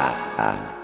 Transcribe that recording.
ah, ah.